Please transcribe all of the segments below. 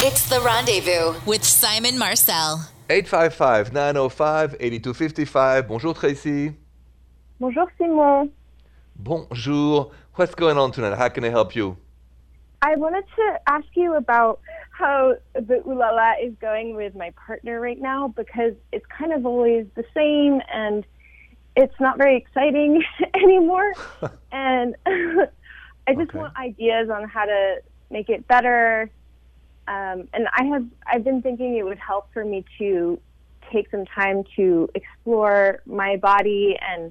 It's the rendezvous with Simon Marcel. 855 905 8255. Bonjour, Tracy. Bonjour, Simon. Bonjour. What's going on tonight? How can I help you? I wanted to ask you about how the Ooh La La is going with my partner right now because it's kind of always the same and it's not very exciting anymore. and I just Okay. want ideas on how to make it better. Um, and I have I've been thinking it would help for me to take some time to explore my body and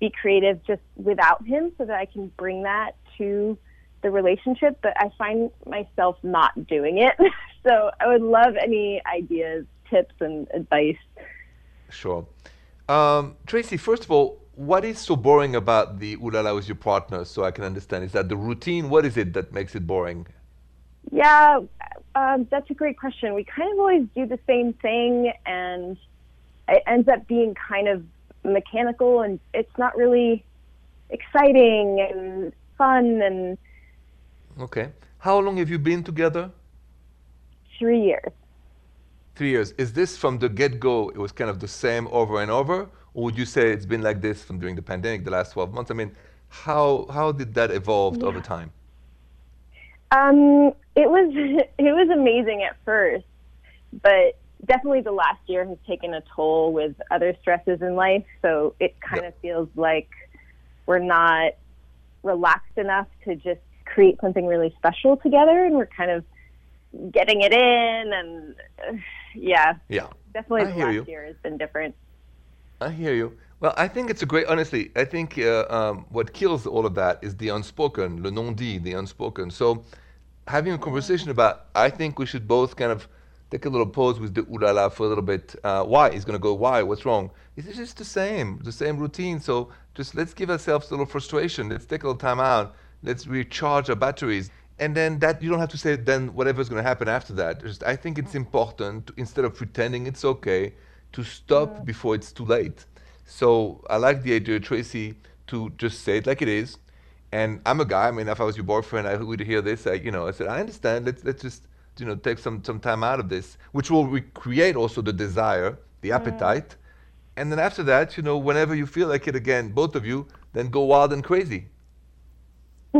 be creative just without him so that I can bring that to the relationship, but I find myself not doing it. so I would love any ideas, tips, and advice. Sure. Um, Tracy, first of all, what is so boring about the Ooh La La with your partner so I can understand? Is that the routine? What is it that makes it boring? Yeah, um, that's a great question. We kind of always do the same thing, and it ends up being kind of mechanical, and it's not really exciting and fun. And Okay. How long have you been together? three years. Three years. Is this from the get go, it was kind of the same over and over? Or would you say it's been like this from during the pandemic, the last 12 months? I mean, how, how did that evolve over time? Um, it was it was amazing at first, but definitely the last year has taken a toll with other stresses in life. So it kind Yep. of feels like we're not relaxed enough to just create something really special together, and we're kind of getting it in. And uh, yeah, Yeah. definitely I the last you. year has been different. I hear you. Well, I think it's a great, honestly, I think uh, um, what kills all of that is the unspoken, le non-dit, the unspoken. So having a conversation about, I think we should both kind of take a little pause with the ooh la la for a little bit. Uh, why? He's going to go, why? What's wrong? It's just the same, the same routine. So just let's give ourselves a little frustration. Let's take a little time out. Let's recharge our batteries. And then that, you don't have to say then whatever's going to happen after that. Just, I think it's important, to, instead of pretending it's okay, to stop before it's too late. So I like the idea, Tracy, to just say it like it is. And I'm a guy. I mean, if I was your boyfriend, I would hear this. I, you know, I said, I understand. Let's let's just you know take some some time out of this, which will recreate also the desire, the mm. appetite, and then after that, you know, whenever you feel like it again, both of you, then go wild and crazy.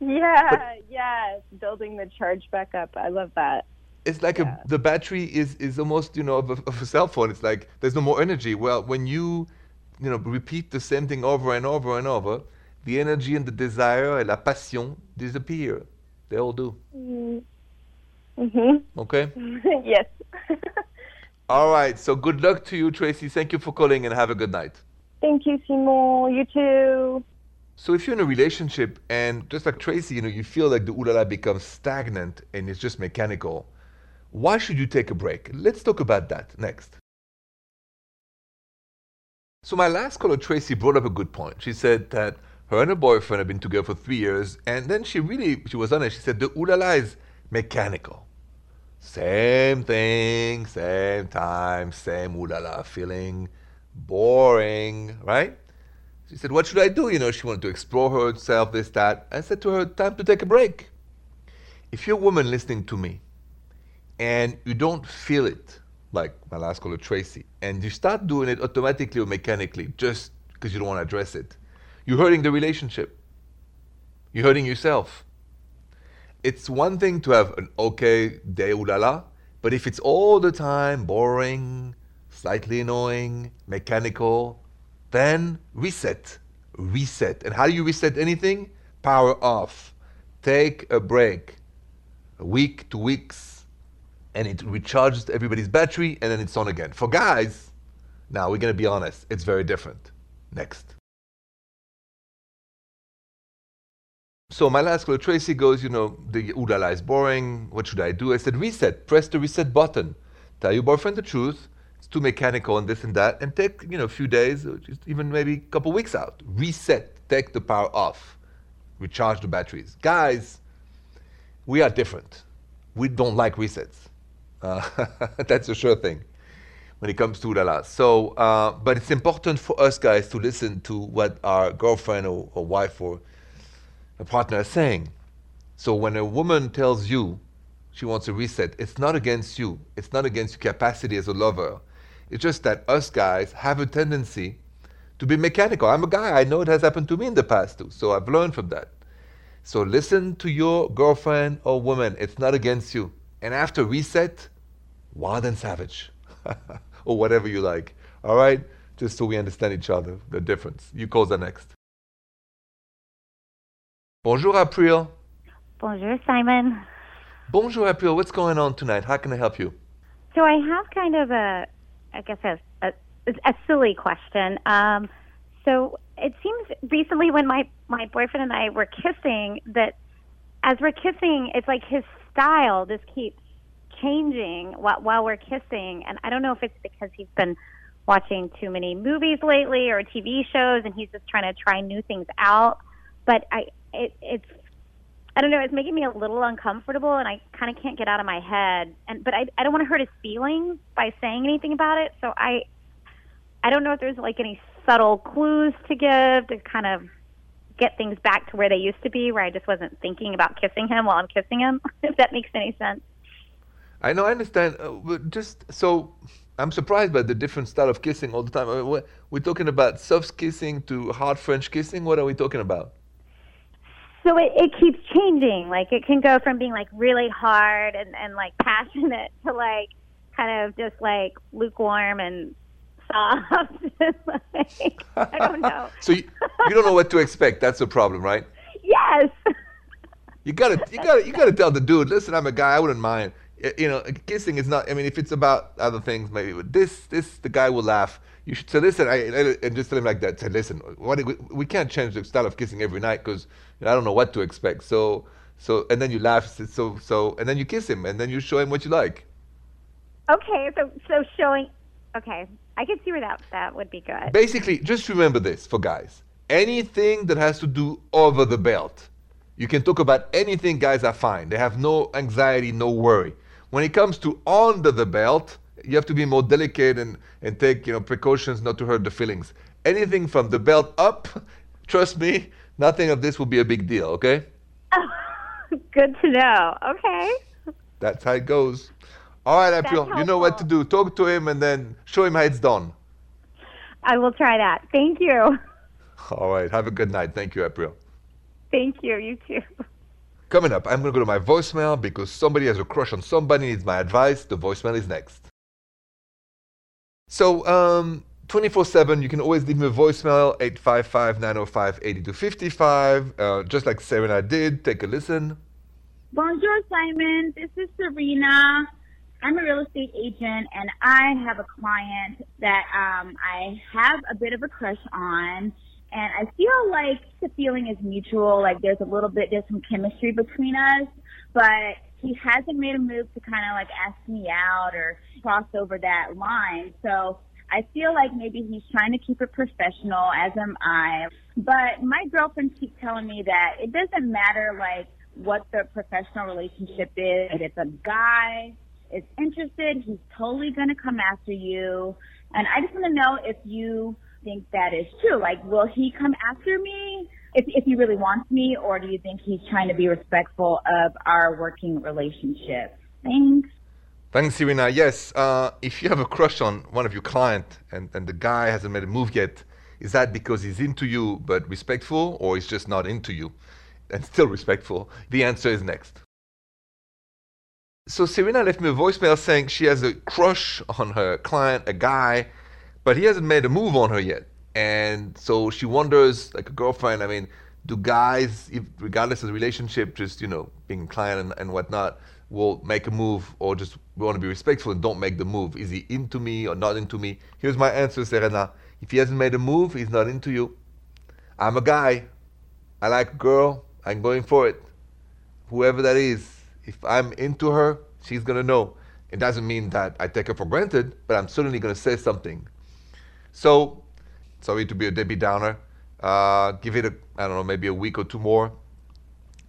yeah, yeah, building the charge back up. I love that. It's like Yeah. a, the battery is is almost you know of a, of a cell phone. It's like there's no more energy. Well, when you you know repeat the same thing over and over and over, the energy and the desire and la passion disappear. They all do. hmm Okay. yes. All right. So good luck to you, Tracy. Thank you for calling and have a good night. Thank you, Simon. You too. So if you're in a relationship and just like Tracy, you know, you feel like the ooh la la becomes stagnant and it's just mechanical, why should you take a break? Let's talk about that next. So my last caller, Tracy, brought up a good point. She said that her and her boyfriend have been together for three years, and then she really, she was honest. She said the ooh la la is mechanical. Same thing, same time, same ooh la la feeling, boring, right? She said, What should I do? You know, she wanted to explore herself, this, that. I said to her, Time to take a break. If you're a woman listening to me and you don't feel it, like my last caller, Tracy, and you start doing it automatically or mechanically just because you don't want to address it, you're hurting the relationship. You're hurting yourself. It's one thing to have an okay day, ooh la la, but if it's all the time boring, slightly annoying, mechanical, then reset. Reset. And how do you reset anything? Power off. Take a break. A week, two weeks, and it recharges everybody's battery, and then it's on again. For guys, now we're going to be honest, it's very different. Next. So my last caller, Tracy, goes, you know, the ooh la la is boring. What should I do? I said, reset. Press the reset button. Tell your boyfriend the truth. It's too mechanical and this and that. And take, you know, a few days, or just even maybe a couple weeks out. Reset. Take the power off. Recharge the batteries. Guys, we are different. We don't like resets. Uh, that's a sure thing when it comes to ooh la la. So, uh, but it's important for us guys to listen to what our girlfriend or, or wife or a partner is saying. So when a woman tells you She wants a reset. It's not against you. It's not against your capacity as a lover. It's just that us guys have a tendency to be mechanical. I'm a guy. I know it has happened to me in the past too. So I've learned from that. So listen to your girlfriend or woman. It's not against you. And after reset, wild and savage. or whatever you like. All right? Just so we understand each other, the difference. You call the next. Bonjour, April. Bonjour, Simon. Bonjour, April. What's going on tonight? How can I help you? So I have kind of a, I guess a, a, a silly question. Um, so it seems recently when my my boyfriend and I were kissing that as we're kissing, it's like his style just keeps changing while, while we're kissing, and I don't know if it's because he's been watching too many movies lately or TV shows, and he's just trying to try new things out. But I, it, it's, I don't know, it's making me a little uncomfortable, and I kind of can't get out of my head. And but I, I don't want to hurt his feelings by saying anything about it, so I, I don't know if there's like any subtle clues to give to kind of get things back to where they used to be, where I just wasn't thinking about kissing him while I'm kissing him. If that makes any sense. I know, I understand. Uh, but just so I'm surprised by the different style of kissing all the time. I mean, we're talking about soft kissing to hard French kissing. What are we talking about? So it, it keeps changing. Like it can go from being like really hard and, and like passionate to like kind of just like lukewarm and soft. like, I don't know. so you, you don't know what to expect. That's the problem, right? Yes. You gotta, you gotta, you gotta tell the dude. Listen, I'm a guy. I wouldn't mind you know, kissing is not. I mean, if it's about other things, maybe but this, this, the guy will laugh. You should say, listen, I, and just tell him like that. Say, listen, what we, we can't change the style of kissing every night because I don't know what to expect. So, so, and then you laugh. So, so, and then you kiss him, and then you show him what you like. Okay, so so showing. Okay, I can see where that that would be good. Basically, just remember this for guys: anything that has to do over the belt. You can talk about anything, guys are fine. They have no anxiety, no worry. When it comes to under the belt, you have to be more delicate and, and take you know precautions not to hurt the feelings. Anything from the belt up, trust me, nothing of this will be a big deal, okay? Good to know. Okay. That's how it goes. All right, April, you know what to do. Talk to him and then show him how it's done. I will try that. Thank you. All right. Have a good night. Thank you, April. Thank you. You too. Coming up, I'm going to go to my voicemail because somebody has a crush on somebody needs my advice. The voicemail is next. So, um, 24 7, you can always leave me a voicemail, 855 905 8255. Uh, just like Serena did, take a listen. Bonjour, Simon. This is Serena. I'm a real estate agent, and I have a client that um, I have a bit of a crush on and I feel like the feeling is mutual. Like there's a little bit, there's some chemistry between us, but he hasn't made a move to kind of like ask me out or cross over that line. So I feel like maybe he's trying to keep it professional, as am I. But my girlfriend keeps telling me that it doesn't matter like what the professional relationship is. If a guy is interested, he's totally going to come after you. And I just want to know if you think that is true? Like, will he come after me if, if he really wants me, or do you think he's trying to be respectful of our working relationship? Thanks. Thanks, Serena. Yes, uh, if you have a crush on one of your client and, and the guy hasn't made a move yet, is that because he's into you but respectful, or he's just not into you and still respectful? The answer is next. So Serena left me a voicemail saying she has a crush on her client, a guy, but he hasn't made a move on her yet. And so she wonders, like a girlfriend, I mean, do guys, if, regardless of the relationship, just, you know, being client and, and whatnot, will make a move or just want to be respectful and don't make the move? Is he into me or not into me? Here's my answer, Serena. If he hasn't made a move, he's not into you. I'm a guy. I like a girl. I'm going for it. Whoever that is, if I'm into her, she's going to know. It doesn't mean that I take her for granted, but I'm certainly going to say something. So, sorry to be a Debbie Downer. Uh, give it a, I don't know, maybe a week or two more.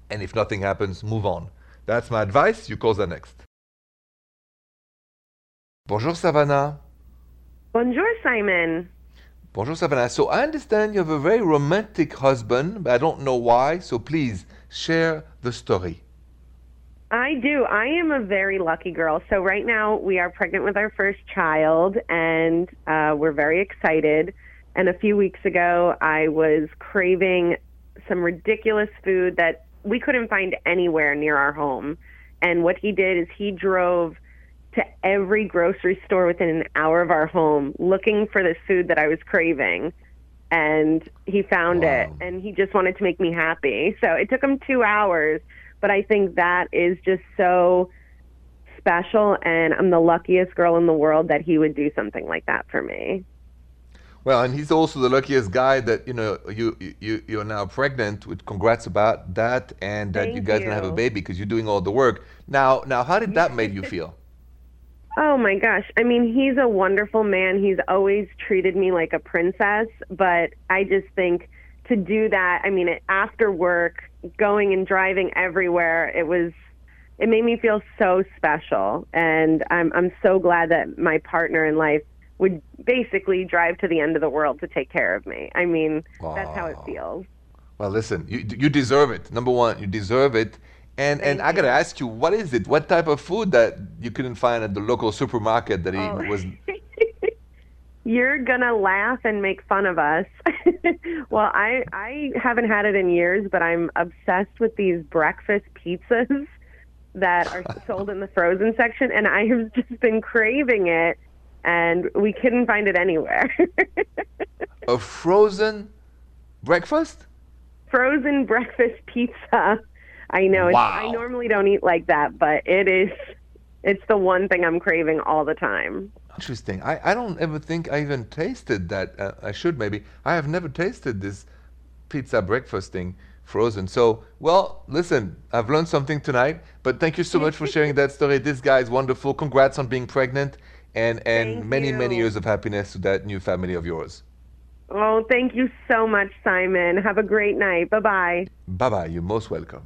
And if nothing happens, move on. That's my advice. You call the next. Bonjour, Savannah. Bonjour, Simon. Bonjour, Savannah. So I understand you have a very romantic husband, but I don't know why. So please share the story. I do. I am a very lucky girl. So right now we are pregnant with our first child, and uh, we're very excited. And a few weeks ago, I was craving some ridiculous food that we couldn't find anywhere near our home. And what he did is he drove to every grocery store within an hour of our home looking for this food that I was craving. And he found it, and he just wanted to make me happy. So it took him two hours, but I think that is just so special. And I'm the luckiest girl in the world that he would do something like that for me. Well, and he's also the luckiest guy that you know you you you're now pregnant. With congrats about that, and that you Thank guys gonna have a baby because you're doing all the work. Now, now, how did that make you feel? Oh my gosh. I mean, he's a wonderful man. He's always treated me like a princess, but I just think to do that, I mean, after work, going and driving everywhere, it was it made me feel so special and I'm I'm so glad that my partner in life would basically drive to the end of the world to take care of me. I mean, that's how it feels. Well, listen, you you deserve it. Number one, you deserve it. And and I gotta ask you, what is it? What type of food that you couldn't find at the local supermarket that he Oh. was? You're gonna laugh and make fun of us. well, I I haven't had it in years, but I'm obsessed with these breakfast pizzas that are sold in the frozen section, and I have just been craving it, and we couldn't find it anywhere. A frozen breakfast? frozen breakfast pizza. I know. It's, I normally don't eat like that, but it is. It's the one thing I'm craving all the time. Interesting. I, I don't ever think I even tasted that. Uh, I should maybe. I have never tasted this pizza breakfast thing frozen. So, well, listen, I've learned something tonight. But thank you so much for sharing that story. This guy is wonderful. Congrats on being pregnant, and and Thank many many years of happiness to that new family of yours. Oh, thank you so much, Simon. Have a great night. Bye bye. Bye bye. You're most welcome.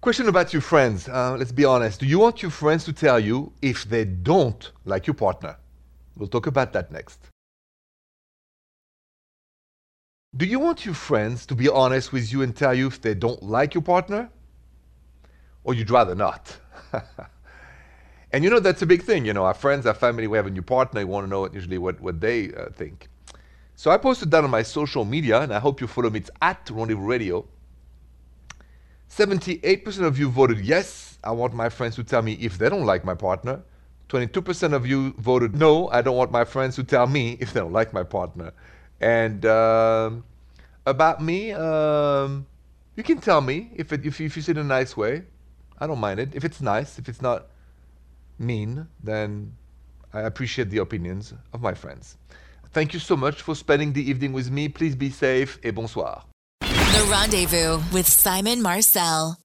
Question about your friends. Uh, let's be honest. Do you want your friends to tell you if they don't like your partner? We'll talk about that next. Do you want your friends to be honest with you and tell you if they don't like your partner? Or you'd rather not? and you know, that's a big thing. You know, our friends, our family, we have a new partner, you want to know usually what, what they uh, think. So I posted that on my social media, and I hope you follow me. It's at Rendezvous Radio. 78% of you voted yes, I want my friends to tell me if they don't like my partner. 22% of you voted no, I don't want my friends to tell me if they don't like my partner. And um, about me, um, you can tell me if, it, if, if you say it in a nice way. I don't mind it. If it's nice, if it's not mean, then I appreciate the opinions of my friends. Thank you so much for spending the evening with me. Please be safe et bonsoir. The Rendezvous with Simon Marcel.